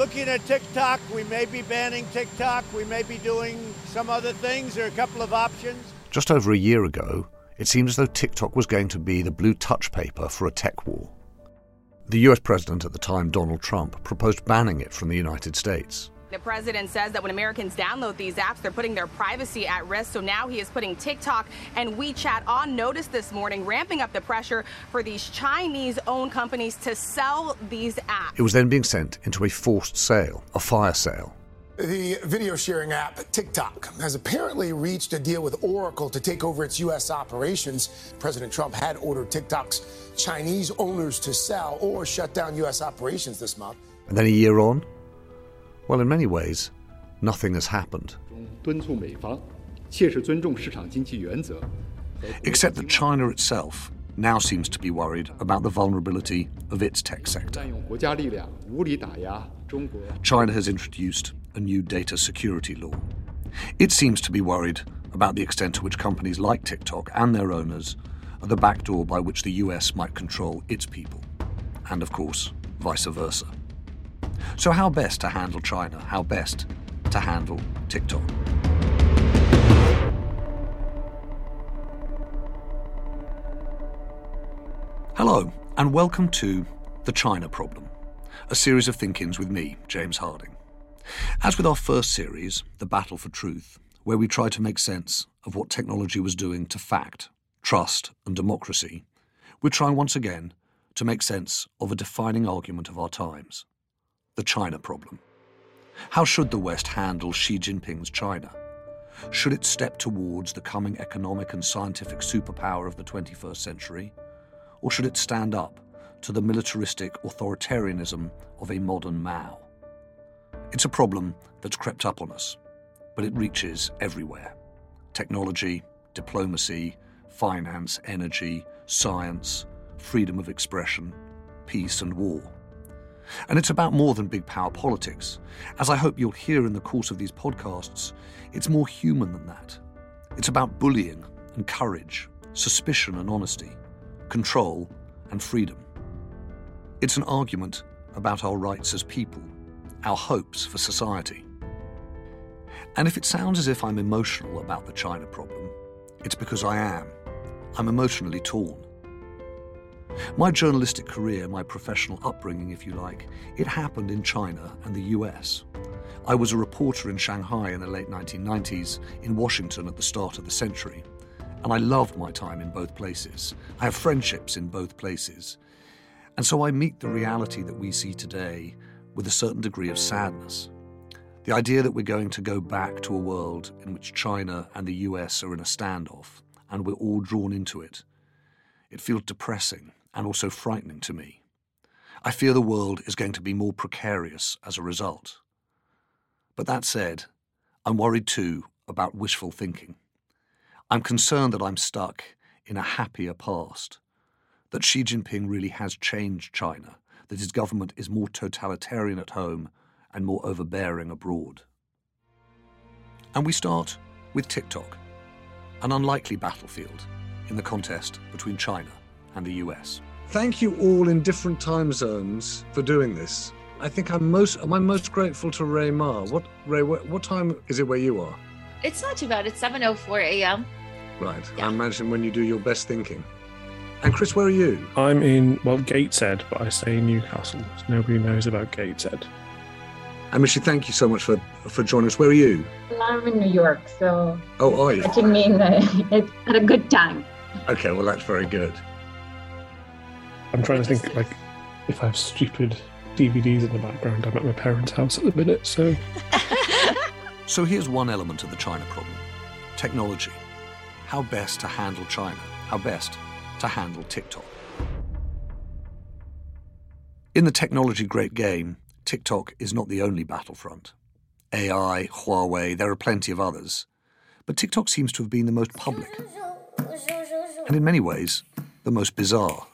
Looking at TikTok. We may be banning TikTok. We may be doing some other things. There are a couple of options. Just over a year ago, it seemed as though TikTok was going to be the blue touch paper for a tech war. The US president at the time, Donald Trump, proposed banning it from the United States. The president says that when Americans download these apps, they're putting their privacy at risk. So now he is putting TikTok and WeChat on notice this morning, ramping up the pressure for these Chinese owned companies to sell these apps. It was then being sent into a forced sale, a fire sale. The video sharing app TikTok has apparently reached a deal with Oracle to take over its U.S. operations. President Trump had ordered TikTok's Chinese owners to sell or shut down U.S. operations this month. And then a year on, well, in many ways, nothing has happened. Except that China itself now seems to be worried about the vulnerability of its tech sector. China has introduced a new data security law. It seems to be worried about the extent to which companies like TikTok and their owners are the backdoor by which the US might control its people, and of course, vice versa. So, how best to handle China? How best to handle TikTok? Hello, and welcome to The China Problem, a series of ThinkIns with me, James Harding. As with our first series, The Battle for Truth, where we try to make sense of what technology was doing to fact, trust, and democracy, we're trying once again to make sense of a defining argument of our times the China problem. How should the West handle Xi Jinping's China? Should it step towards the coming economic and scientific superpower of the 21st century? Or should it stand up to the militaristic authoritarianism of a modern Mao? It's a problem that's crept up on us, but it reaches everywhere technology, diplomacy, finance, energy, science, freedom of expression, peace and war. And it's about more than big power politics. As I hope you'll hear in the course of these podcasts, it's more human than that. It's about bullying and courage, suspicion and honesty, control and freedom. It's an argument about our rights as people, our hopes for society. And if it sounds as if I'm emotional about the China problem, it's because I am. I'm emotionally torn. My journalistic career, my professional upbringing, if you like, it happened in China and the US. I was a reporter in Shanghai in the late 1990s, in Washington at the start of the century, and I loved my time in both places. I have friendships in both places. And so I meet the reality that we see today with a certain degree of sadness. The idea that we're going to go back to a world in which China and the US are in a standoff, and we're all drawn into it, it feels depressing and also frightening to me. I fear the world is going to be more precarious as a result. But that said, I'm worried too about wishful thinking. I'm concerned that I'm stuck in a happier past, that Xi Jinping really has changed China, that his government is more totalitarian at home and more overbearing abroad. And we start with TikTok, an unlikely battlefield in the contest between China and the US. thank you all in different time zones for doing this. I think I'm most am I most grateful to Rui Ma. What Rui? What, what time is it where you are? It's not too bad. It's 7:04 a.m. Right. Yeah. I imagine when you do your best thinking. And Chris, where are you? I'm in well Gateshead, but I say Newcastle. so Nobody knows about Gateshead. And Mishi, thank you so much for for joining us. Where are you? I'm in New York, so Oh, are you? catching me in the, at a good time. Okay, well that's very good. I'm trying to think like if I have stupid DVDs in the background. I'm at my parents' house at the minute, so So here's one element of the China problem technology. How best to handle China? How best to handle TikTok? In the technology great game, TikTok is not the only battlefront. AI, Huawei, there are plenty of others. But TikTok seems to have been the most public, and in many ways, the most bizarre.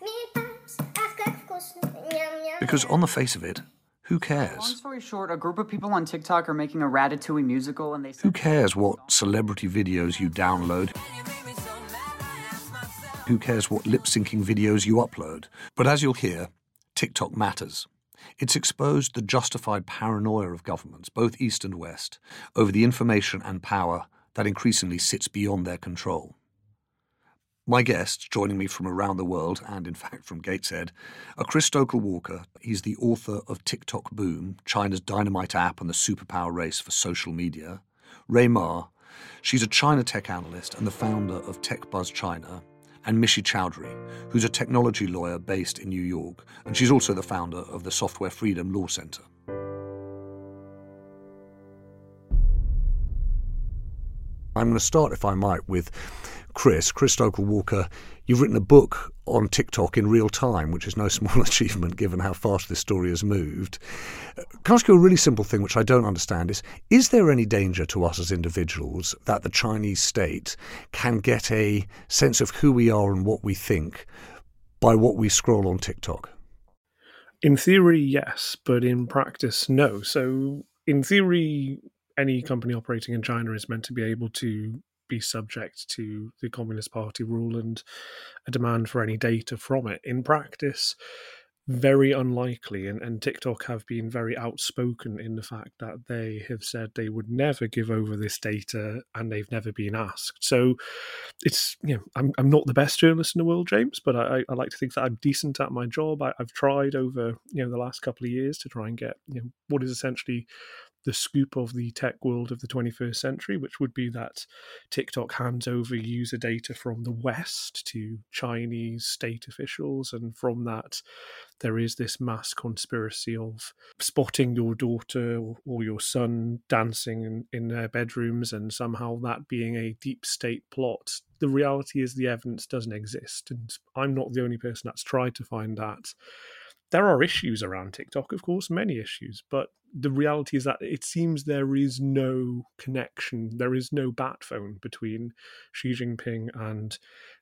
Because on the face of it, who cares? Long story short, a group of people on TikTok are making a Ratatouille musical, and they Who cares what celebrity videos you download? Who cares what lip syncing videos you upload? But as you'll hear, TikTok matters. It's exposed the justified paranoia of governments, both East and West, over the information and power that increasingly sits beyond their control. My guests, joining me from around the world, and in fact from Gateshead, are Chris Stokel Walker. He's the author of TikTok Boom, China's dynamite app and the superpower race for social media. Rui Ma, she's a China tech analyst and the founder of Tech Buzz China. And Mishi Choudhary, who's a technology lawyer based in New York, and she's also the founder of the Software Freedom Law Center. I'm going to start, if I might, with Chris. Chris Stokel Walker, you've written a book on TikTok in real time, which is no small achievement given how fast this story has moved. Can I ask you a really simple thing, which I don't understand? Is is there any danger to us as individuals that the Chinese state can get a sense of who we are and what we think by what we scroll on TikTok? in theory, yes, but in practice, no. So in theory, any company operating in China is meant to be able to be subject to the Communist Party rule and a demand for any data from it. In practice, very unlikely, and, and TikTok have been very outspoken in the fact that they have said they would never give over this data and they've never been asked. So it's, you know, I'm, I'm not the best journalist in the world, James, but I, I like to think that I'm decent at my job. I, I've tried over, you know, the last couple of years to try and get, you know, what is essentially the scoop of the tech world of the 21st century, which would be that TikTok hands over user data from the West to Chinese state officials. And from that, there is this mass conspiracy of spotting your daughter or, your son dancing in, in their bedrooms and somehow that being a deep state plot. The reality is the evidence doesn't exist. And I'm not the only person that's tried to find that. There are issues around TikTok, of course, many issues, but the reality is that it seems there is no connection, there is no bat phone between Xi Jinping and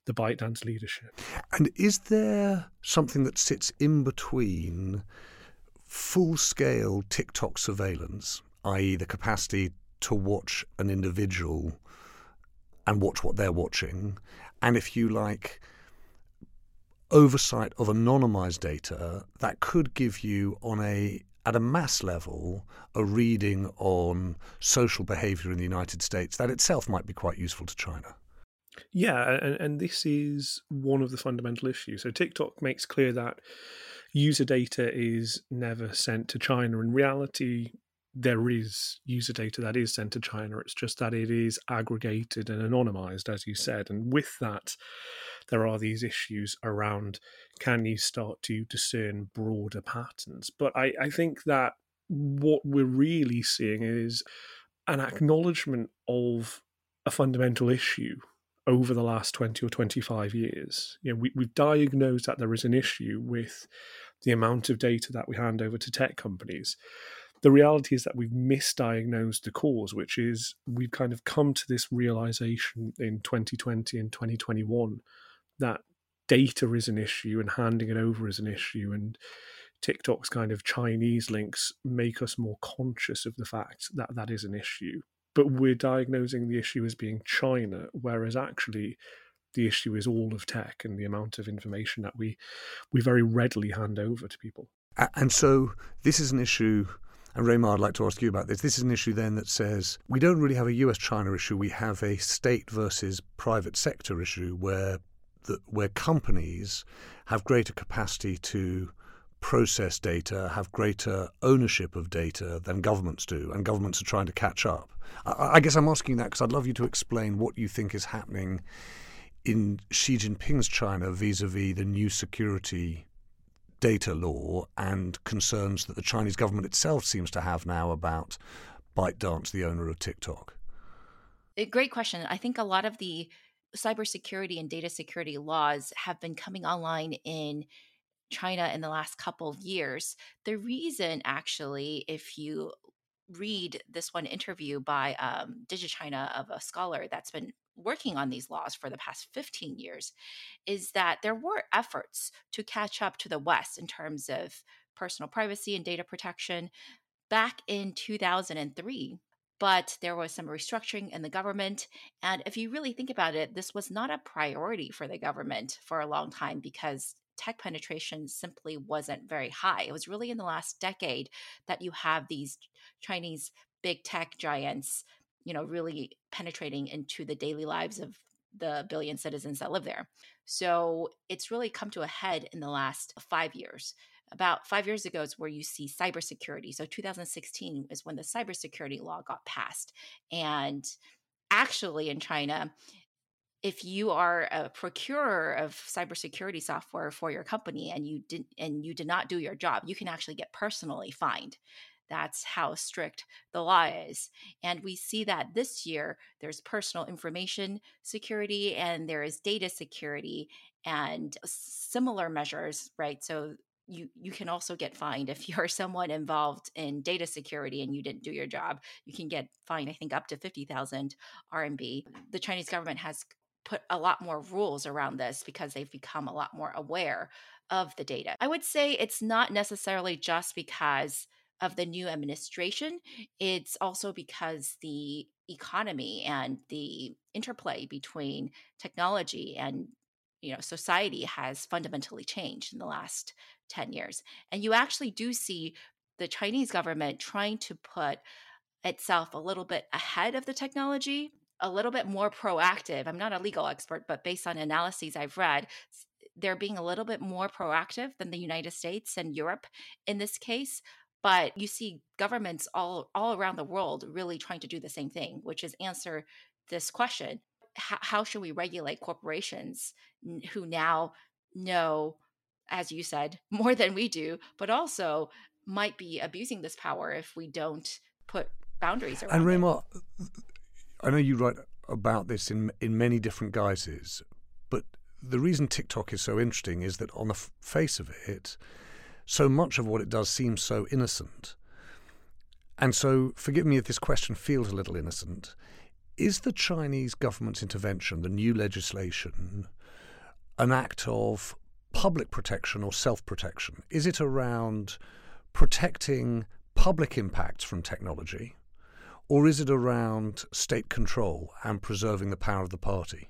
the ByteDance leadership. And is there something that sits in between full scale TikTok surveillance, i.e., the capacity to watch an individual and watch what they're watching, and if you like, oversight of anonymized data that could give you on a at a mass level a reading on social behavior in the United States that itself might be quite useful to China. Yeah, and, and this is one of the fundamental issues. So TikTok makes clear that user data is never sent to China. In reality, there is user data that is sent to China. It's just that it is aggregated and anonymized, as you said. And with that, there are these issues around can you start to discern broader patterns? But I, I think that what we're really seeing is an acknowledgement of a fundamental issue over the last 20 or 25 years. You know, we, we've diagnosed that there is an issue with the amount of data that we hand over to tech companies. The reality is that we've misdiagnosed the cause, which is we've kind of come to this realization in 2020 and 2021 that data is an issue and handing it over is an issue. And TikTok's kind of Chinese links make us more conscious of the fact that that is an issue but we're diagnosing the issue as being China, whereas actually The issue is all of tech and the amount of information that we we very readily hand over to people. And so this is an issue and Rui Ma, I'd like to ask you about this. This is an issue then that says we don't really have a US China issue, we have a state versus private sector issue where the, where companies have greater capacity to process data, have greater ownership of data than governments do, and governments are trying to catch up. I, I guess I'm asking that because I'd love you to explain what you think is happening in Xi Jinping's China vis a vis the new security data law and concerns that the Chinese government itself seems to have now about ByteDance, the owner of TikTok? A great question. I think a lot of the cybersecurity and data security laws have been coming online in China in the last couple of years. The reason, actually, if you read this one interview by um, DigiChina of a scholar that's been working on these laws for the past 15 years is that there were efforts to catch up to the West in terms of personal privacy and data protection back in 2003. But there was some restructuring in the government. And if you really think about it, this was not a priority for the government for a long time because tech penetration simply wasn't very high. It was really in the last decade that you have these Chinese big tech giants you know, really penetrating into the daily lives of the billion citizens that live there. So it's really come to a head in the last five years. About five years ago is where you see cybersecurity. So 2016 is when the cybersecurity law got passed. And actually, in China, if you are a procurer of cybersecurity software for your company and you did and you did not do your job, you can actually get personally fined. That's how strict the law is. And we see that this year there's personal information security and there is data security and similar measures, right? So you you can also get fined if you're someone involved in data security and you didn't do your job. You can get fined, I think, up to fifty thousand RMB. The Chinese government has put a lot more rules around this because they've become a lot more aware of the data. I would say it's not necessarily just because of the new administration, it's also because the economy and the interplay between technology and you know society has fundamentally changed in the last 10 years. And you actually do see the chinese government trying to put itself a little bit ahead of the technology a little bit more proactive. I'm not a legal expert but based on analyses i've read they're being a little bit more proactive than the united states and europe in this case but you see governments all all around the world really trying to do the same thing which is answer this question how, how should we regulate corporations who now know as you said more than we do but also might be abusing this power if we don't put boundaries around it. and Rui Ma, I know you write about this in in many different guises, but the reason TikTok is so interesting is that on the face of it, so much of what it does seems so innocent. And so, forgive me if this question feels a little innocent. Is the Chinese government's intervention, the new legislation, an act of public protection or self protection? Is it around protecting public impacts from technology, or is it around state control and preserving the power of the party?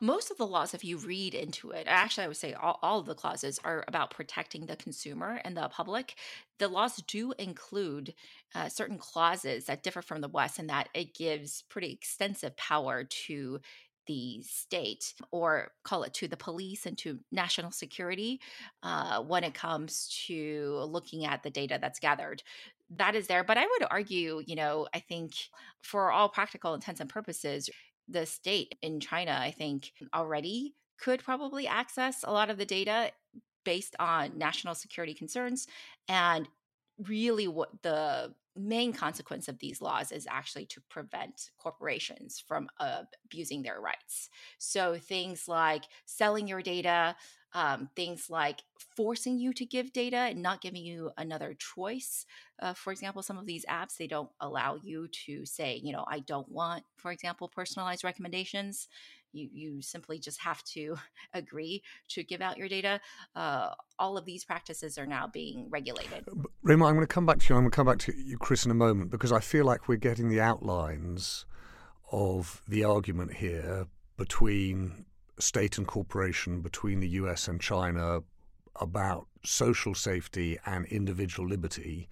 Most of the laws, if you read into it, actually, I would say all, all of the clauses are about protecting the consumer and the public. The laws do include uh, certain clauses that differ from the West in that it gives pretty extensive power to the state or call it to the police and to national security uh, when it comes to looking at the data that's gathered that is there but i would argue you know i think for all practical intents and purposes the state in China, I think, already could probably access a lot of the data based on national security concerns. And really, what the main consequence of these laws is actually to prevent corporations from uh, abusing their rights. So things like selling your data, um, things like forcing you to give data and not giving you another choice. Uh, for example, some of these apps, they don't allow you to say, you know, I don't want, for example, personalized recommendations. You, you simply just have to agree to give out your data. Uh, all of these practices are now being regulated. Rui Ma, I'm going to come back to you. I'm going to come back to you, Chris, in a moment because I feel like we're getting the outlines of the argument here between state and corporation between the US and China about social safety and individual liberty.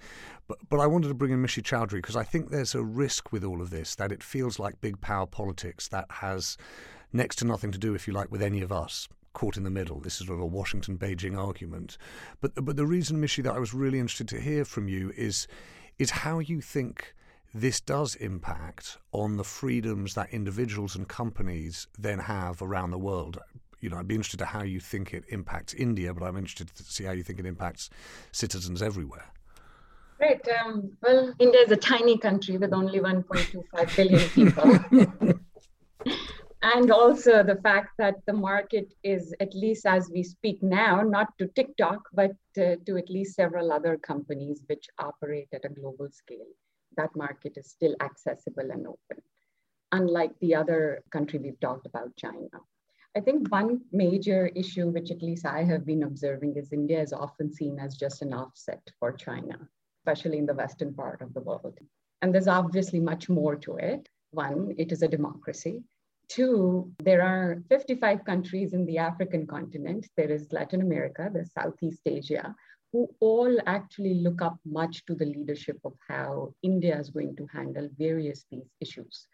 But, but I wanted to bring in Mishi Choudhary because I think there's a risk with all of this that it feels like big power politics that has next to nothing to do, if you like, with any of us caught in the middle. This is sort of a Washington Beijing argument. But but the reason, Mishi, that I was really interested to hear from you is is how you think this does impact on the freedoms that individuals and companies then have around the world. You know, I'd be interested to how you think it impacts India, but I'm interested to see how you think it impacts citizens everywhere. Right. Um, well, India is a tiny country with only 1.25 billion people. and also the fact that the market is, at least as we speak now, not to TikTok, but to at least several other companies which operate at a global scale that market is still accessible and open, unlike the other country we've talked about, China. I think one major issue, which at least I have been observing, is India is often seen as just an offset for China, especially in the Western part of the world. And there's obviously much more to it. One, it is a democracy. Two, there are 55 countries in the African continent. There is Latin America, there's Southeast Asia, who all actually look up much to the leadership of how India is going to handle various these issues,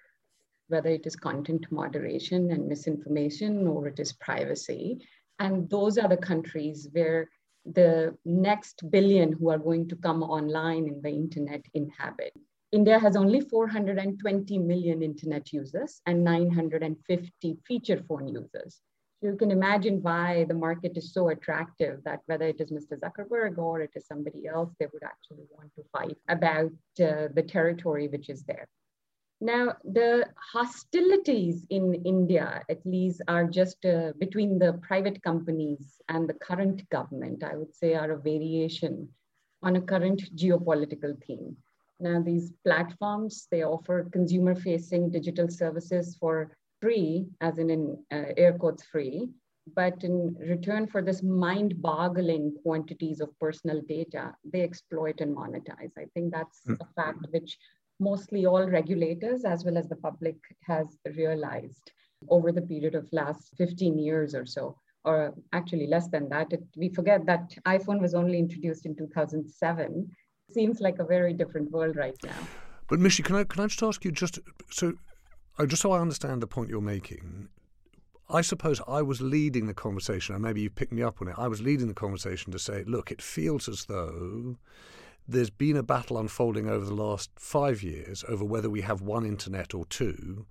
whether it is content moderation and misinformation or it is privacy. And those are the countries where the next billion who are going to come online in the internet inhabit. India has only 420 million internet users and 950 feature phone users you can imagine why the market is so attractive that whether it is Mr. Zuckerberg or it is somebody else, they would actually want to fight about uh, the territory which is there. Now, the hostilities in India, at least, are just uh, between the private companies and the current government, I would say, are a variation on a current geopolitical theme. Now, these platforms, they offer consumer facing digital services for free, as in, in uh, air quotes free, but in return for this mind boggling quantities of personal data, they exploit and monetize. I think that's mm. a fact which mostly all regulators as well as the public has realized over the period of last 15 years or so or actually less than that it, we forget that iphone was only introduced in 2007 seems like a very different world right now but mishi can i can i just ask you just so just so I understand the point you're making, I suppose I was leading the conversation, and maybe you picked me up on it. I was leading the conversation to say, look, it feels as though there's been a battle unfolding over the last five years over whether we have one internet or two.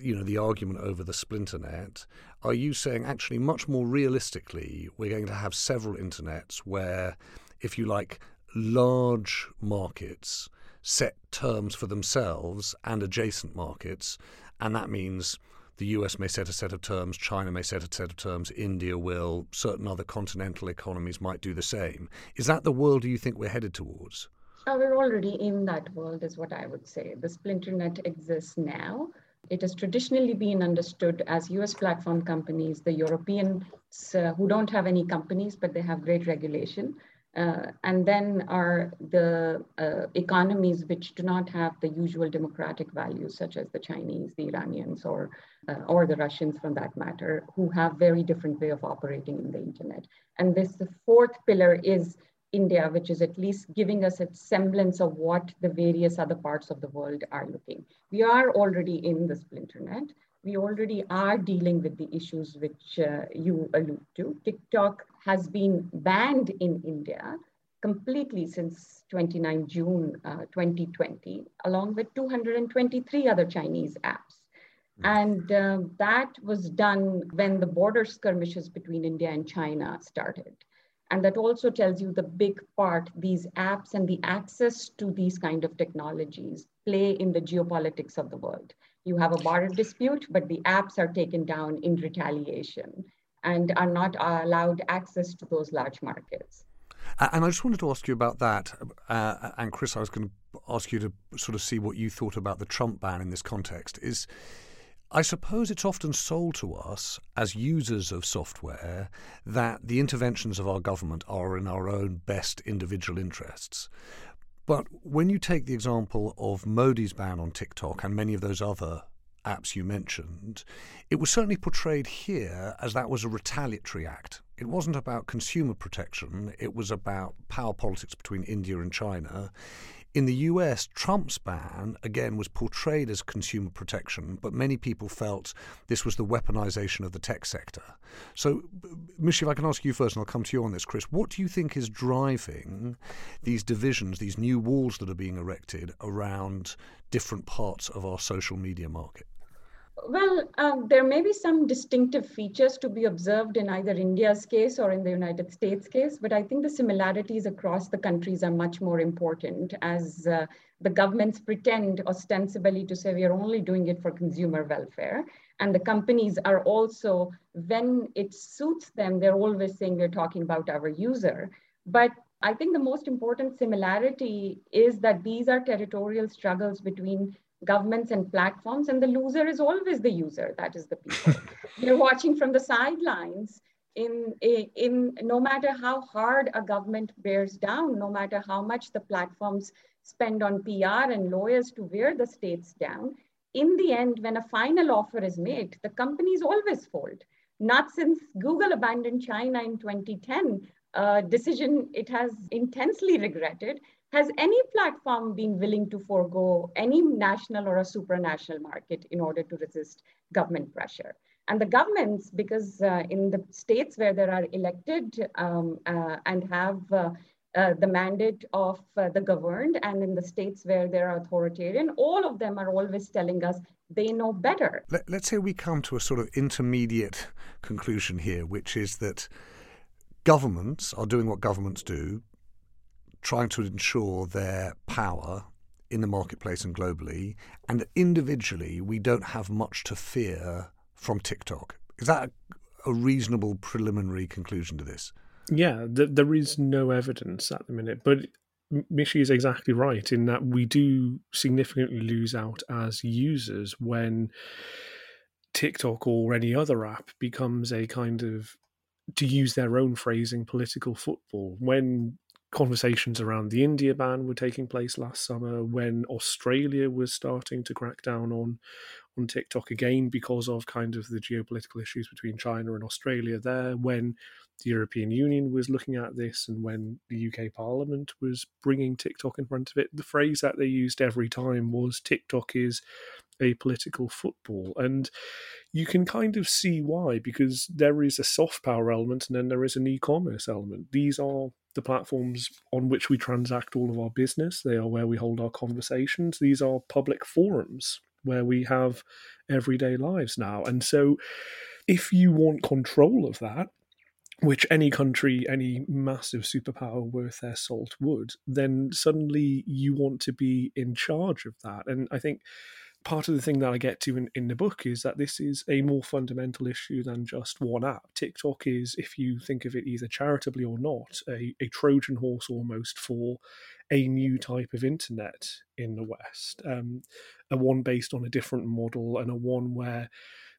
You know, the argument over the splinternet. Are you saying actually, much more realistically, we're going to have several internets where, if you like, large markets set terms for themselves and adjacent markets, and that means the US may set a set of terms, China may set a set of terms, India will, certain other continental economies might do the same. Is that the world you think we're headed towards? We're already in that world, is what I would say. The splinter net exists now. It has traditionally been understood as US platform companies, the Europeans uh, who don't have any companies, but they have great regulation, uh, and then are the uh, economies which do not have the usual democratic values, such as the Chinese, the Iranians, or, uh, or the Russians, from that matter, who have very different way of operating in the internet. And this, the fourth pillar is India, which is at least giving us a semblance of what the various other parts of the world are looking. We are already in the splinternet. We already are dealing with the issues which uh, you allude to. TikTok has been banned in India completely since 29 June uh, 2020, along with 223 other Chinese apps. Hmm. And uh, that was done when the border skirmishes between India and China started. And that also tells you the big part these apps and the access to these kind of technologies play in the geopolitics of the world. You have a border dispute, but the apps are taken down in retaliation and are not allowed access to those large markets. And I just wanted to ask you about that. Uh, and Chris, I was going to ask you to sort of see what you thought about the Trump ban in this context. Is I suppose it's often sold to us as users of software that the interventions of our government are in our own best individual interests. But when you take the example of Modi's ban on TikTok and many of those other apps you mentioned, it was certainly portrayed here as that was a retaliatory act. It wasn't about consumer protection, it was about power politics between India and China. In the US, Trump's ban, again, was portrayed as consumer protection, but many people felt this was the weaponization of the tech sector. So, Mishi, if I can ask you first, and I'll come to you on this, Chris, what do you think is driving these divisions, these new walls that are being erected around different parts of our social media market? Well, um, there may be some distinctive features to be observed in either India's case or in the United States case, but I think the similarities across the countries are much more important as uh, the governments pretend ostensibly to say we are only doing it for consumer welfare. And the companies are also, when it suits them, they're always saying we're talking about our user. But I think the most important similarity is that these are territorial struggles between governments and platforms, and the loser is always the user, that is the people. You're watching from the sidelines in, in no matter how hard a government bears down, no matter how much the platforms spend on PR and lawyers to wear the states down, in the end, when a final offer is made, the companies always fold. Not since Google abandoned China in 2010, a decision it has intensely regretted, has any platform been willing to forego any national or a supranational market in order to resist government pressure? And the governments, because uh, in the states where there are elected um, uh, and have uh, uh the mandate of uh, the governed, and in the states where they're authoritarian, all of them are always telling us they know better. Let, let's say we come to a sort of intermediate conclusion here, which is that governments are doing what governments do, trying to ensure their power in the marketplace and globally, and individually we don't have much to fear from TikTok. Is that a reasonable preliminary conclusion to this? Yeah, th- there is no evidence at the minute, but Mishi is exactly right in that we do significantly lose out as users when TikTok or any other app becomes a kind of, to use their own phrasing, political football. When conversations around the India ban were taking place last summer when Australia was starting to crack down on on TikTok again because of kind of the geopolitical issues between China and Australia there when the European Union was looking at this and when the UK Parliament was bringing TikTok in front of it the phrase that they used every time was TikTok is a political football and you can kind of see why because there is a soft power element and then there is an e-commerce element these are the platforms on which we transact all of our business. They are where we hold our conversations. These are public forums where we have everyday lives now. And so, if you want control of that, which any country, any massive superpower worth their salt would, then suddenly you want to be in charge of that. And I think part of the thing that I get to in, in the book is that this is a more fundamental issue than just one app. TikTok is, if you think of it either charitably or not, a, a Trojan horse almost for a new type of internet in the West, um, a one based on a different model and a one where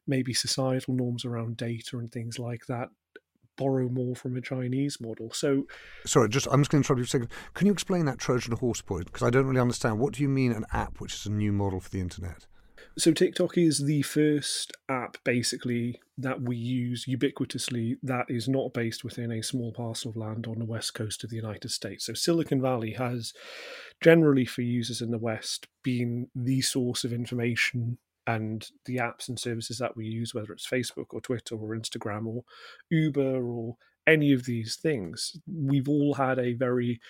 maybe societal norms around data and things like that borrow more from a Chinese model. So, sorry, just I'm just going to interrupt you for a second. Can you explain that Trojan horse point? Because I don't really understand. What do you mean an app which is a new model for the internet? So TikTok is the first app basically that we use ubiquitously that is not based within a small parcel of land on the west coast of the United States. So Silicon Valley has generally for users in the West been the source of information and the apps and services that we use, whether it's Facebook or Twitter or Instagram or Uber or any of these things, we've all had a very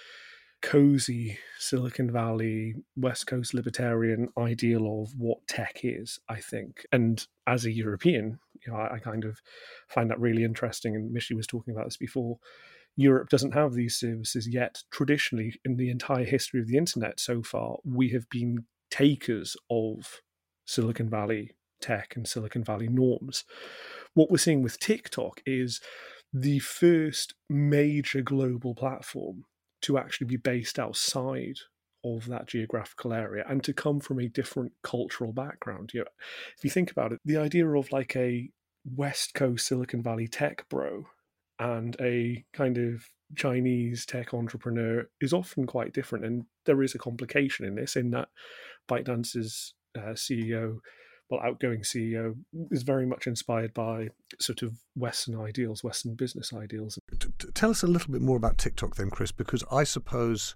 cozy Silicon Valley, West Coast libertarian ideal of what tech is, I think. And as a European, you know, I, I kind of find that really interesting. And Mishi was talking about this before. Europe doesn't have these services yet. Traditionally, in the entire history of the internet so far, we have been takers of Silicon Valley tech and Silicon Valley norms. What we're seeing with TikTok is the first major global platform to actually be based outside of that geographical area and to come from a different cultural background. You know, if you think about it, the idea of like a West Coast Silicon Valley tech bro and a kind of Chinese tech entrepreneur is often quite different. And there is a complication in this, in that ByteDance's uh, CEO well, outgoing CEO is very much inspired by sort of Western ideals, Western business ideals. Tell us a little bit more about TikTok then, Chris, because I suppose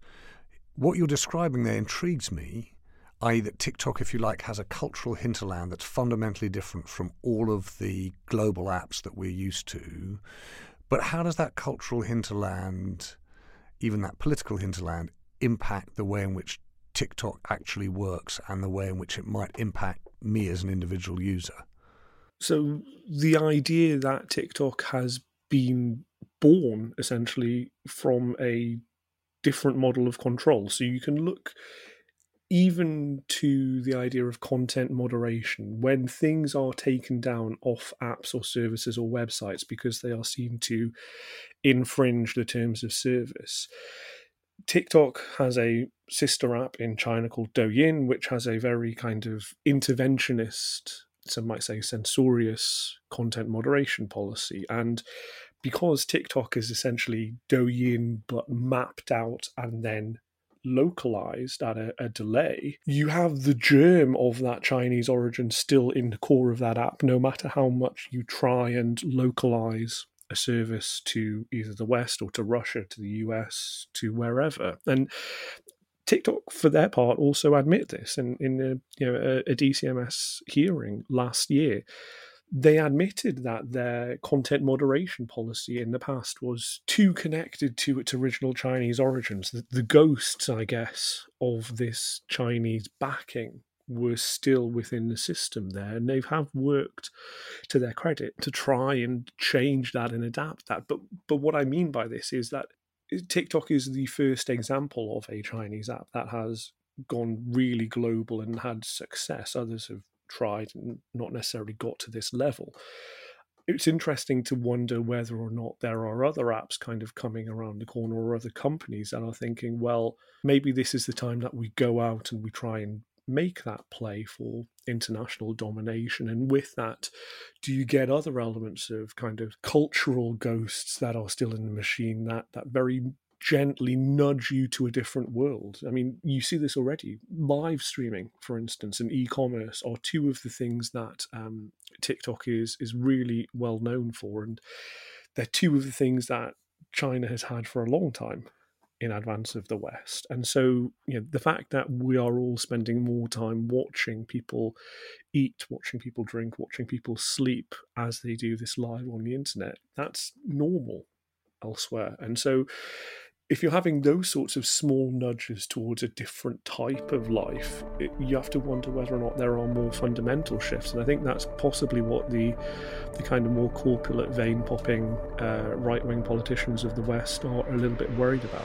what you're describing there intrigues me, i.e., that TikTok, if you like, has a cultural hinterland that's fundamentally different from all of the global apps that we're used to. But how does that cultural hinterland, even that political hinterland, impact the way in which TikTok actually works and the way in which it might impact me as an individual user? So, the idea that TikTok has been born essentially from a different model of control. So, you can look even to the idea of content moderation when things are taken down off apps or services or websites because they are seen to infringe the terms of service. TikTok has a sister app in China called Douyin, which has a very kind of interventionist, some might say censorious content moderation policy. And because TikTok is essentially Douyin but mapped out and then localized at a, a, delay, you have the germ of that Chinese origin still in the core of that app, no matter how much you try and localize a service to either the West or to Russia, to the US, to wherever. And TikTok, for their part, also admit this. And in a, you know, a, a DCMS hearing last year, they admitted that their content moderation policy in the past was too connected to its original Chinese origins. The, the, ghosts, I guess, of this Chinese backing were still within the system there. And they have worked to their credit to try and change that and adapt that. But but what I mean by this is that TikTok is the first example of a Chinese app that has gone really global and had success. Others have tried and not necessarily got to this level. It's interesting to wonder whether or not there are other apps kind of coming around the corner or other companies that are thinking, well, maybe this is the time that we go out and we try and make that play for international domination. And with that, do you get other elements of kind of cultural ghosts that are still in the machine that that very gently nudge you to a different world. I mean, you see this already. Live streaming, for instance, and e-commerce are two of the things that um, TikTok is is really well known for, and they're two of the things that China has had for a long time in advance of the West. And so, you know, the fact that we are all spending more time watching people eat, watching people drink, watching people sleep as they do this live on the internet, that's normal elsewhere. And so if you're having those sorts of small nudges towards a different type of life, it, you have to wonder whether or not there are more fundamental shifts. And I think that's possibly what the the kind of more corpulent, vein popping uh, right wing politicians of the West are a little bit worried about.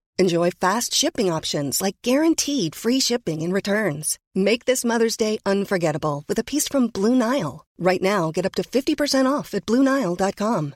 Enjoy fast shipping options like guaranteed free shipping and returns. Make this Mother's Day unforgettable with a piece from Blue Nile. Right now, get up to 50% off at BlueNile.com.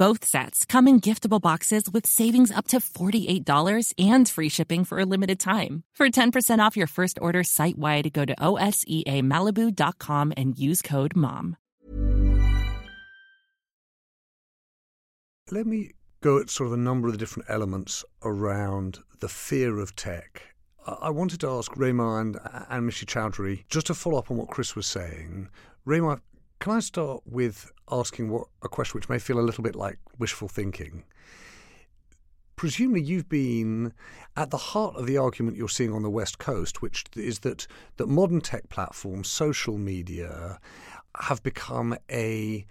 Both sets come in giftable boxes with savings up to $48 and free shipping for a limited time. For 10% off your first order site wide, go to OSEAMalibu.com and use code MOM. Let me go at sort of a number of the different elements around the fear of tech. I wanted to ask Rui Ma and, Mishi Choudhary, just to follow up on what Chris was saying. Rui Ma, can I start with asking what a question which may feel a little bit like wishful thinking? Presumably, you've been at the heart of the argument you're seeing on the West Coast, which is that, that modern tech platforms, social media, have become a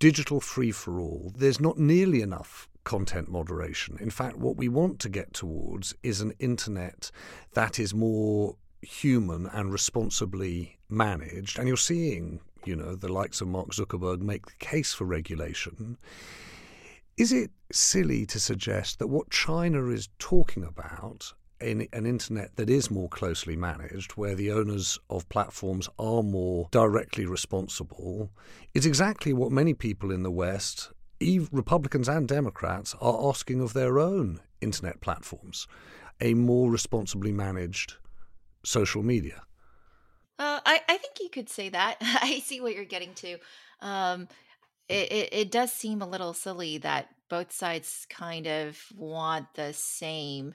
digital free for all. There's not nearly enough content moderation. In fact, what we want to get towards is an internet that is more human and responsibly managed. And you're seeing, you know, the likes of Mark Zuckerberg make the case for regulation. Is it silly to suggest that what China is talking about in an internet that is more closely managed, where the owners of platforms are more directly responsible, is exactly what many people in the West, Republicans and Democrats, are asking of their own internet platforms a more responsibly managed social media. Uh, I, I think you could say that. I see what you're getting to. Um, it, it, it does seem a little silly that both sides kind of want the same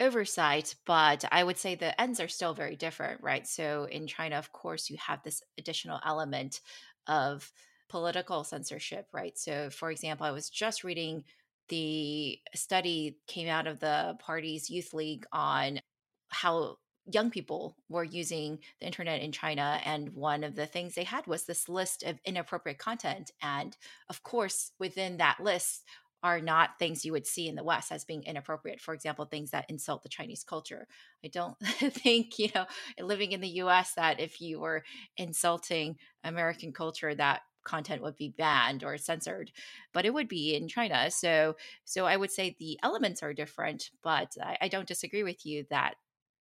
oversight, but I would say the ends are still very different, right? So in China, of course, you have this additional element of political censorship, right? So, for example, I was just reading the study came out of the party's youth league on how young people were using the internet in China. And one of the things they had was this list of inappropriate content. And of course, within that list are not things you would see in the West as being inappropriate. For example, things that insult the Chinese culture. I don't think, you know, living in the US, that if you were insulting American culture, that content would be banned or censored but it would be in china so so i would say the elements are different but i, I don't disagree with you that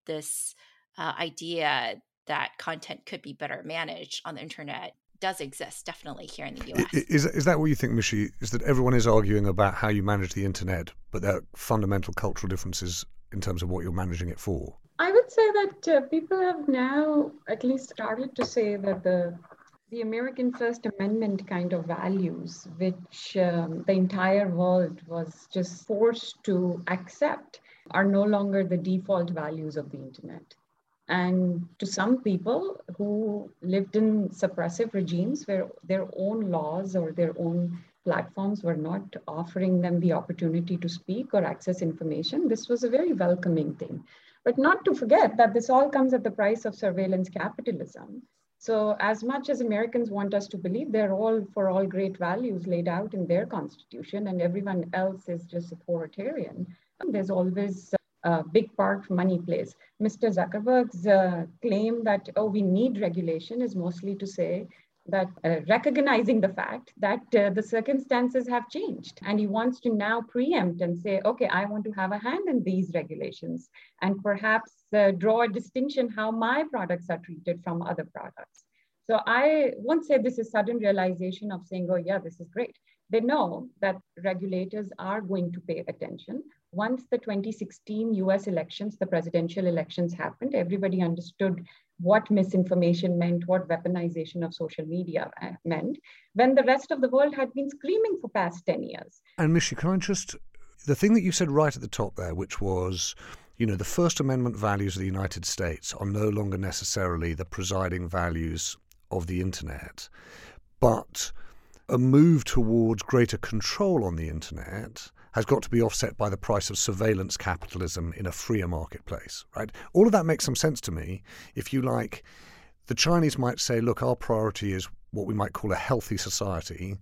this uh, idea that content could be better managed on the internet does exist definitely here in the US. Is, is that what you think, Mishi? Is that everyone is arguing about how you manage the internet, but there are fundamental cultural differences in terms of what you're managing it for? I would say that uh, people have now at least started to say that the the American First Amendment kind of values, which um, the entire world was just forced to accept, are no longer the default values of the internet. And to some people who lived in suppressive regimes where their own laws or their own platforms were not offering them the opportunity to speak or access information, this was a very welcoming thing. But not to forget that this all comes at the price of surveillance capitalism. So, as much as Americans want us to believe they're all for all great values laid out in their constitution, and everyone else is just authoritarian, there's always a big part money plays. Mr. Zuckerberg's uh, claim that, oh, we need regulation is mostly to say that uh, recognizing the fact that uh, the circumstances have changed and he wants to now preempt and say okay i want to have a hand in these regulations and perhaps uh, draw a distinction how my products are treated from other products so i won't say this is sudden realization of saying oh yeah this is great they know that regulators are going to pay attention once the 2016 US elections, the presidential elections happened, everybody understood what misinformation meant, what weaponization of social media uh, meant, when the rest of the world had been screaming for past 10 years. And Mishi, can I just, the thing that you said right at the top there, which was, you know, the First Amendment values of the United States are no longer necessarily the presiding values of the internet, but a move towards greater control on the internet has got to be offset by the price of surveillance capitalism in a freer marketplace, right? All of that makes some sense to me. If you like, the Chinese might say, look, our priority is what we might call a healthy society.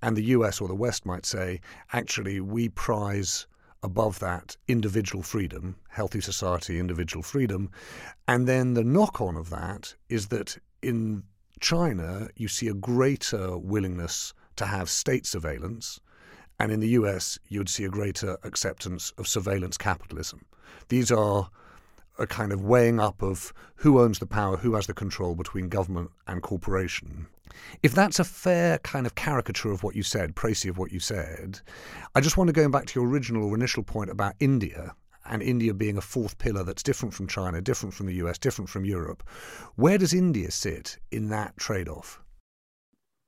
And the US or the West might say, actually, we prize above that individual freedom, healthy society, individual freedom. And then the knock on of that is that in China, you see a greater willingness to have state surveillance, and in the US, you'd see a greater acceptance of surveillance capitalism. These are a kind of weighing up of who owns the power, who has the control between government and corporation. If that's a fair kind of caricature of what you said, précis of what you said, I just want to go back to your original or initial point about India and India being a fourth pillar that's different from China, different from the US, different from Europe. Where does India sit in that trade off?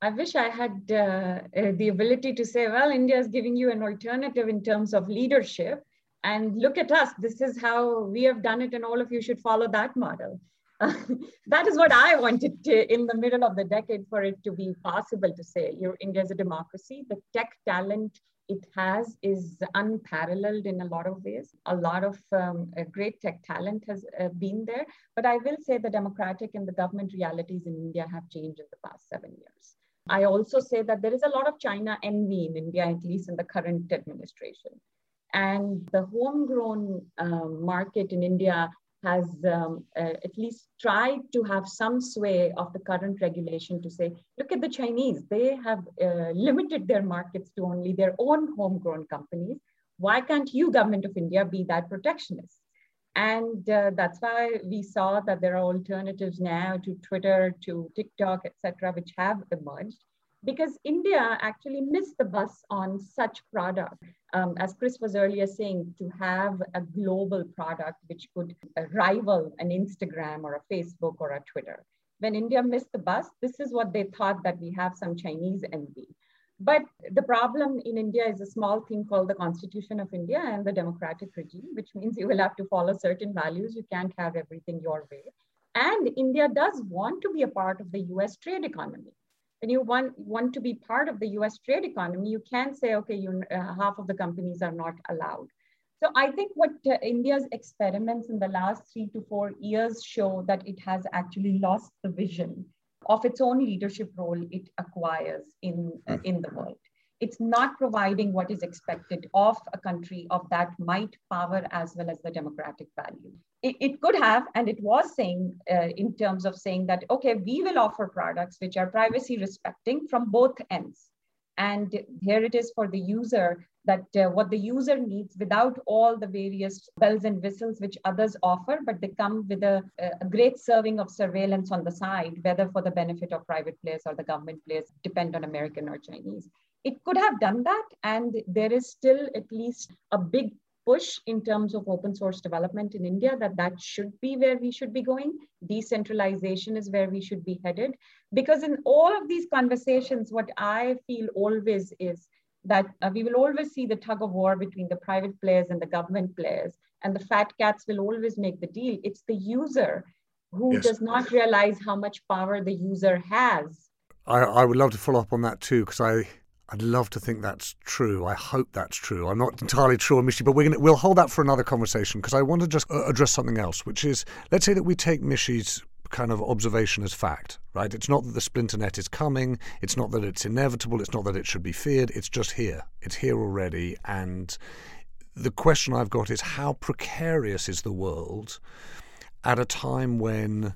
I wish I had uh, uh, the ability to say, well, India is giving you an alternative in terms of leadership. And look at us. This is how we have done it, and all of you should follow that model. That is what I wanted to, in the middle of the decade for it to be possible to say. Your India is a democracy. The tech talent it has is unparalleled in a lot of ways. A lot of um, great tech talent has uh, been there. But I will say the democratic and the government realities in India have changed in the past seven years. I also say that there is a lot of China envy in India, at least in the current administration. And the homegrown uh, market in India has um, uh, at least tried to have some sway of the current regulation to say, look at the Chinese, they have uh, limited their markets to only their own homegrown companies. Why can't you, government of India, be that protectionist? And uh, that's why we saw that there are alternatives now to Twitter, to TikTok, etc., which have emerged because India actually missed the bus on such product. Um, as Chris was earlier saying, to have a global product which could rival an Instagram or a Facebook or a Twitter. When India missed the bus, this is what they thought that we have some Chinese envy. But the problem in India is a small thing called the Constitution of India and the democratic regime, which means you will have to follow certain values. You can't have everything your way. And India does want to be a part of the US trade economy when you want, want to be part of the US trade economy, you can't say, okay, you, uh, half of the companies are not allowed. So I think what uh, India's experiments in the last three to four years show that it has actually lost the vision of its own leadership role it acquires in, uh, in the world it's not providing what is expected of a country of that might, power, as well as the democratic value. It, it could have, and it was saying uh, in terms of saying that, okay, we will offer products which are privacy respecting from both ends. And here it is for the user that uh, what the user needs without all the various bells and whistles which others offer, but they come with a, a, great serving of surveillance on the side, whether for the benefit of private players or the government players, depend on American or Chinese it could have done that. And there is still at least a big push in terms of open source development in India that that should be where we should be going. Decentralization is where we should be headed. Because in all of these conversations, what I feel always is that uh, we will always see the tug of war between the private players and the government players. And the fat cats will always make the deal. It's the user who yes. does not realize how much power the user has. I, I would love to follow up on that too, because I I'd love to think that's true. I hope that's true. I'm not entirely sure, Mishi, but we're gonna, we'll hold that for another conversation because I want to just uh, address something else, which is let's say that we take Mishi's kind of observation as fact, right? It's not that the splinter net is coming. It's not that it's inevitable. It's not that it should be feared. It's just here. It's here already. And the question I've got is how precarious is the world at a time when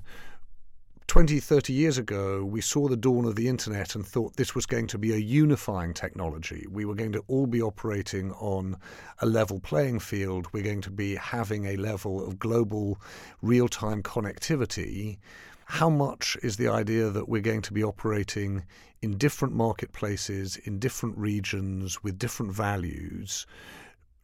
20, 30 years ago, we saw the dawn of the internet and thought this was going to be a unifying technology. We were going to all be operating on a level playing field. We're going to be having a level of global real time connectivity. How much is the idea that we're going to be operating in different marketplaces, in different regions, with different values,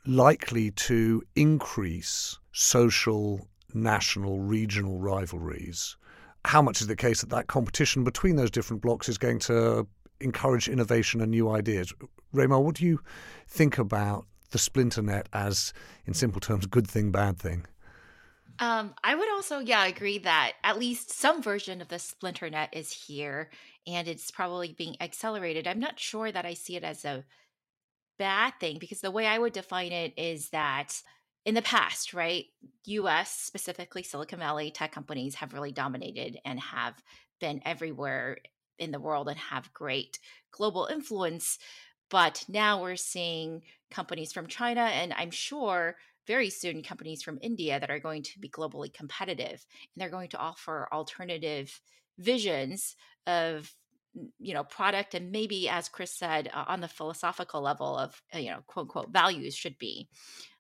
likely to increase social, national, regional rivalries? How much is the case that that competition between those different blocks is going to encourage innovation and new ideas? Rui Ma, what do you think about the splinter net as, in simple terms, good thing, bad thing? Um, I would also, yeah, agree that at least some version of the splinter net is here and it's probably being accelerated. I'm not sure that I see it as a bad thing because the way I would define it is that in the past, right, US, specifically Silicon Valley tech companies have really dominated and have been everywhere in the world and have great global influence. But now we're seeing companies from China, and I'm sure very soon companies from India that are going to be globally competitive and they're going to offer alternative visions of you know product and maybe as chris said uh, on the philosophical level of uh, you know quote unquote values should be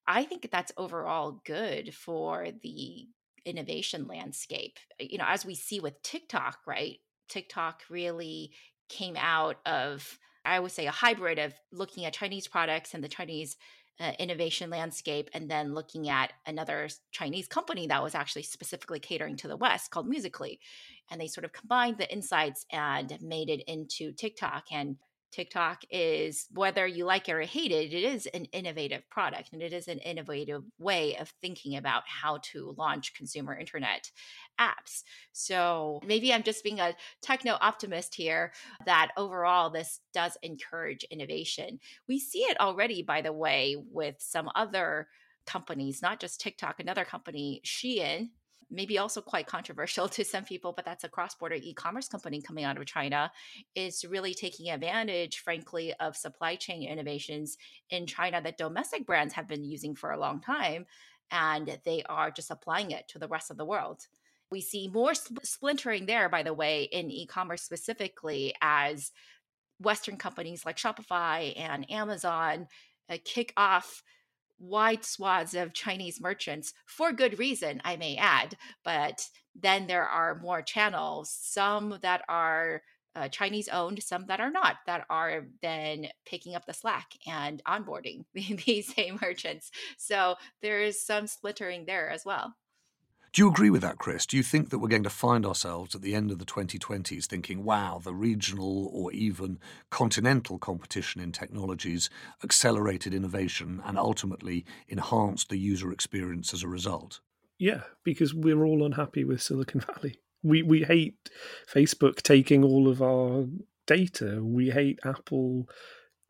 i think that's overall good for the innovation landscape you know as we see with tiktok right tiktok really came out of i would say a hybrid of looking at chinese products and the chinese uh, innovation landscape and then looking at another Chinese company that was actually specifically catering to the West called Musical.ly. And they sort of combined the insights and made it into TikTok. And TikTok is, whether you like it or hate it, it is an innovative product and it is an innovative way of thinking about how to launch consumer internet apps. So maybe I'm just being a techno optimist here that overall this does encourage innovation. We see it already, by the way, with some other companies, not just TikTok, another company, Shein, maybe also quite controversial to some people, but that's a cross border e commerce company coming out of China, is really taking advantage, frankly, of supply chain innovations in China that domestic brands have been using for a long time. And they are just applying it to the rest of the world. We see more splintering there, by the way, in e commerce specifically, as Western companies like Shopify and Amazon uh, kick off wide swaths of Chinese merchants for good reason, I may add. But then there are more channels, some that are uh, Chinese owned, some that are not, that are then picking up the slack and onboarding these same merchants. So there is some splittering there as well. Do you agree with that, Chris? Do you think that we're going to find ourselves at the end of the 2020s thinking, wow, the regional or even continental competition in technologies accelerated innovation and ultimately enhanced the user experience as a result? Yeah, because we're all unhappy with Silicon Valley. We, we hate Facebook taking all of our data. We hate Apple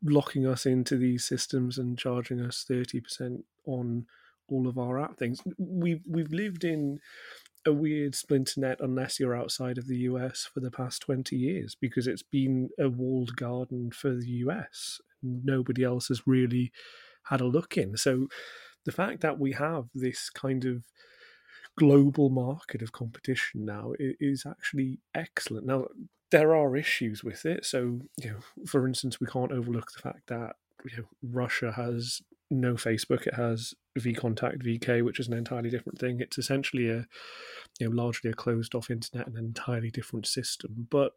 locking us into these systems and charging us 30% on all of our app things. We've we've lived in a weird splinter net unless you're outside of the US for the past 20 years because it's been a walled garden for the US. Nobody else has really had a look in. So the fact that we have this kind of global market of competition now is actually excellent. Now there are issues with it. So, you know, for instance, we can't overlook the fact that you know, Russia has no Facebook. It has VKontakte VK, which is an entirely different thing. It's essentially a you know largely a closed off internet an entirely different system. But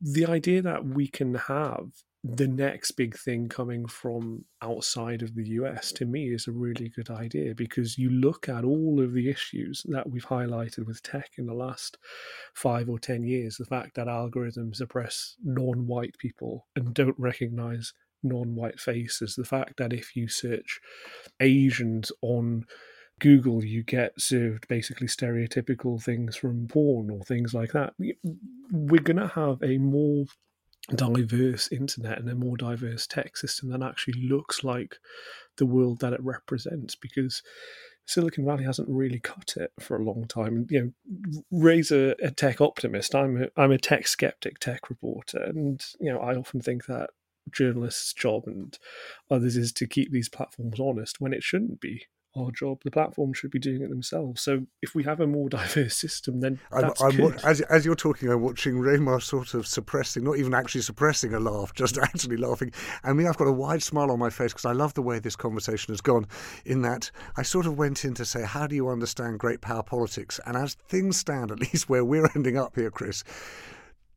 the idea that we can have the next big thing coming from outside of the US to me is a really good idea because you look at all of the issues that we've highlighted with tech in the last five or ten years the fact that algorithms oppress non white people and don't recognize non-white faces. The fact that if you search Asians on Google, you get served basically stereotypical things from porn or things like that. We're going to have a more diverse internet and a more diverse tech system that actually looks like the world that it represents because Silicon Valley hasn't really cut it for a long time. And you know, Rui's a, a tech optimist. I'm a I'm a tech skeptic, tech reporter, and you know, I often think that journalists' job and others is to keep these platforms honest when it shouldn't be our job. The platform should be doing it themselves. So if we have a more diverse system, then I'm, I'm. As, as you're talking, I'm watching Rui Ma sort of suppressing, not even actually suppressing a laugh, just actually laughing. And me, I've got a wide smile on my face because I love the way this conversation has gone. In that I sort of went in to say, how do you understand great power politics? And as things stand, at least where we're ending up here, Chris,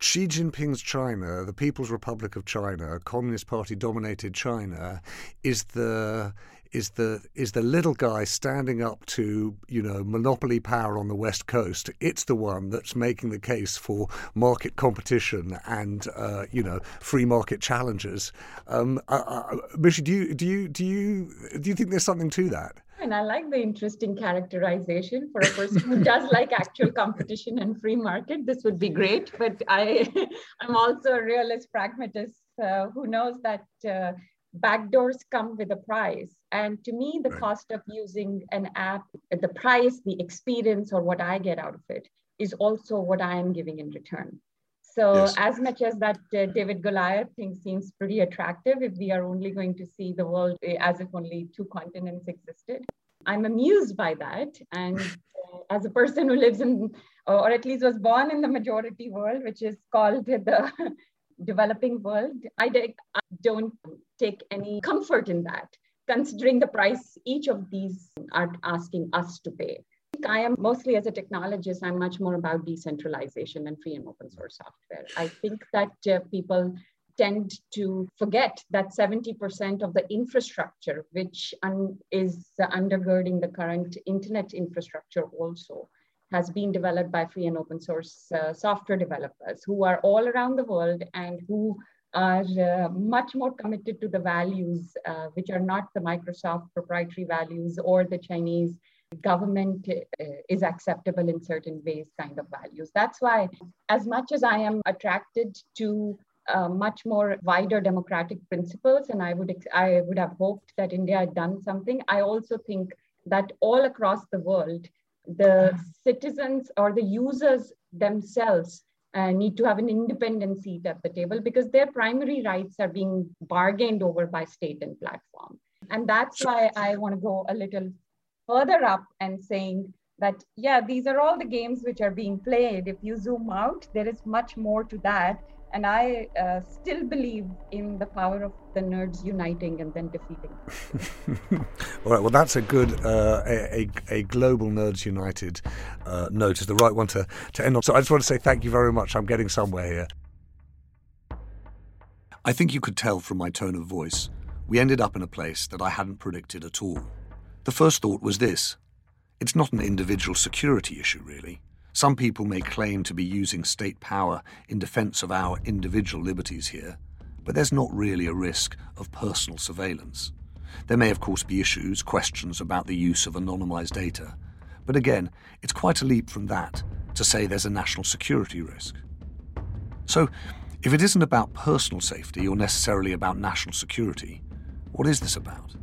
Xi Jinping's China, the People's Republic of China, Communist Party dominated China, is the is the is the little guy standing up to you know monopoly power on the west coast. It's the one that's making the case for market competition and uh, you know free market challenges. Um, uh, uh, do you do you do you do you think there's something to that? And I like the interesting characterization for a person who does like actual competition and free market. This would be great, but I, I'm also a realist pragmatist uh, who knows that uh, backdoors come with a price. And to me, the right. cost of using an app, the price, the experience, or what I get out of it is also what I am giving in return. So yes. as much as that uh, David Goliath thing seems pretty attractive, if we are only going to see the world eh, as if only two continents existed, I'm amused by that. And uh, as a person who lives in, or at least was born in the majority world, which is called the developing world, I, I don't take any comfort in that, considering the price each of these are asking us to pay. I am mostly as a technologist, I'm much more about decentralization and free and open source software. I think that uh, people tend to forget that 70% of the infrastructure, which un- is undergirding the current internet infrastructure, also has been developed by free and open source uh, software developers who are all around the world and who are uh, much more committed to the values, uh, which are not the Microsoft proprietary values or the Chinese government uh, is acceptable in certain ways kind of values. That's why, as much as I am attracted to uh, much more wider democratic principles, and I would I would have hoped that India had done something. I also think that all across the world, the citizens or the users themselves uh, need to have an independent seat at the table because their primary rights are being bargained over by state and platform. And that's why I want to go a little further up and saying that, yeah, these are all the games which are being played. If you zoom out, there is much more to that. And I uh, still believe in the power of the nerds uniting and then defeating. All right, well, that's a good, uh, a, a, global Nerds United uh, note is the right one to, to end on. So I just want to say thank you very much. I'm getting somewhere here. I think you could tell from my tone of voice, we ended up in a place that I hadn't predicted at all. The first thought was this it's not an individual security issue, really. Some people may claim to be using state power in defense of our individual liberties here, but there's not really a risk of personal surveillance. There may, of course, be issues, questions about the use of anonymized data, but again, it's quite a leap from that to say there's a national security risk. So, if it isn't about personal safety or necessarily about national security, what is this about?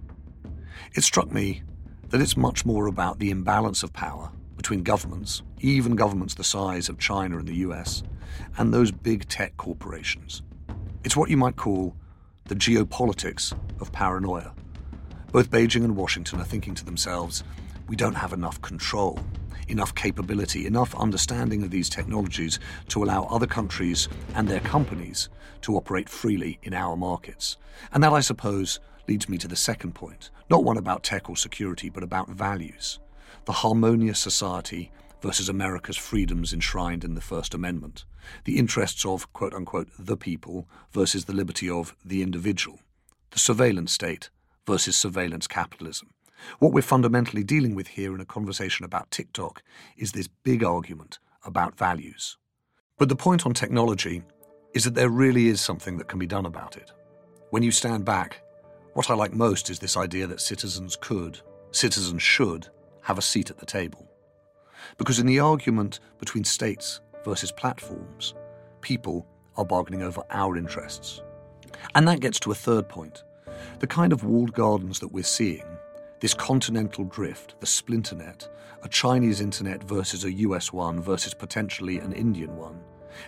It struck me that it's much more about the imbalance of power between governments, even governments the size of China and the US, and those big tech corporations. It's what you might call the geopolitics of paranoia. Both Beijing and Washington are thinking to themselves, we don't have enough control, enough capability, enough understanding of these technologies to allow other countries and their companies to operate freely in our markets. And that, I suppose, leads me to the second point not one about tech or security, but about values. The harmonious society versus America's freedoms enshrined in the First Amendment. The interests of, quote unquote, the people versus the liberty of the individual. The surveillance state versus surveillance capitalism. What we're fundamentally dealing with here in a conversation about TikTok is this big argument about values. But the point on technology is that there really is something that can be done about it. When you stand back what I like most is this idea that citizens could, citizens should, have a seat at the table. Because in the argument between states versus platforms, people are bargaining over our interests. And that gets to a third point. The kind of walled gardens that we're seeing, this continental drift, the splinternet, a Chinese internet versus a US one versus potentially an Indian one,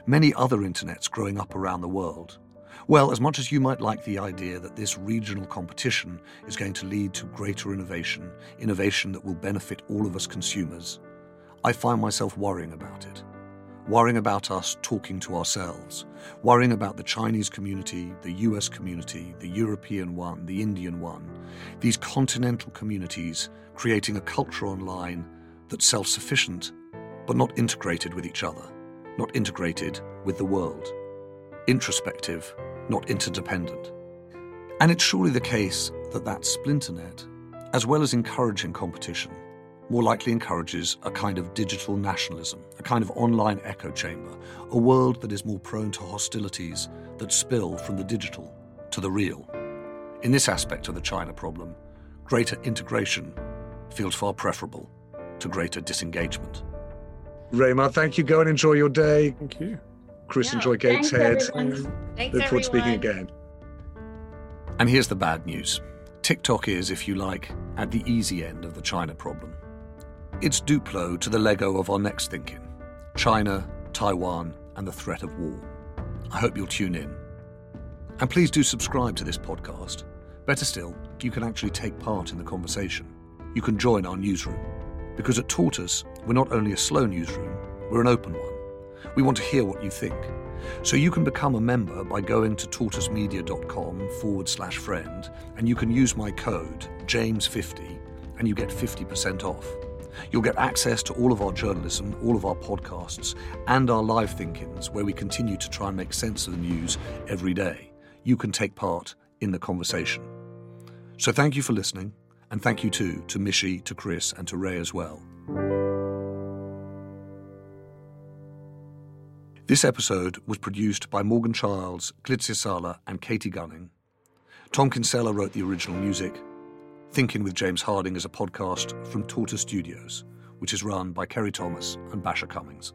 many other internets growing up around the world, well, as much as you might like the idea that this regional competition is going to lead to greater innovation, innovation that will benefit all of us consumers, I find myself worrying about it. Worrying about us talking to ourselves, worrying about the Chinese community, the US community, the European one, the Indian one, these continental communities creating a culture online that's self sufficient, but not integrated with each other, not integrated with the world. Introspective, not interdependent. And it's surely the case that that splinter net, as well as encouraging competition, more likely encourages a kind of digital nationalism, a kind of online echo chamber, a world that is more prone to hostilities that spill from the digital to the real. In this aspect of the China problem, greater integration feels far preferable to greater disengagement. Rui Ma, thank you. Go and enjoy your day. Thank you. Chris, yeah. enjoy Gateshead. Look forward to speaking again. And here's the bad news TikTok is, if you like, at the easy end of the China problem. It's Duplo to the Lego of our next ThinkIn China, Taiwan, and the threat of war. I hope you'll tune in. And please do subscribe to this podcast. Better still, you can actually take part in the conversation. you can join our newsroom. Because at Tortoise, we're not only a slow newsroom, we're an open one. We want to hear what you think. So you can become a member by going to tortoisemedia.com forward slash friend, and you can use my code, James50, and you get 50% off. You'll get access to all of our journalism, all of our podcasts, and our live ThinkIns, where we continue to try and make sense of the news every day. You can take part in the conversation. So thank you for listening, and thank you too to Mishi, to Chris, and to Rui as well. This episode was produced by Morgan Childs, Glitzia Sala, and Katie Gunning. Tom Kinsella wrote the original music. ThinkIn with James Harding is a podcast from Tortoise Studios, which is run by Kerry Thomas and Basia Cummings.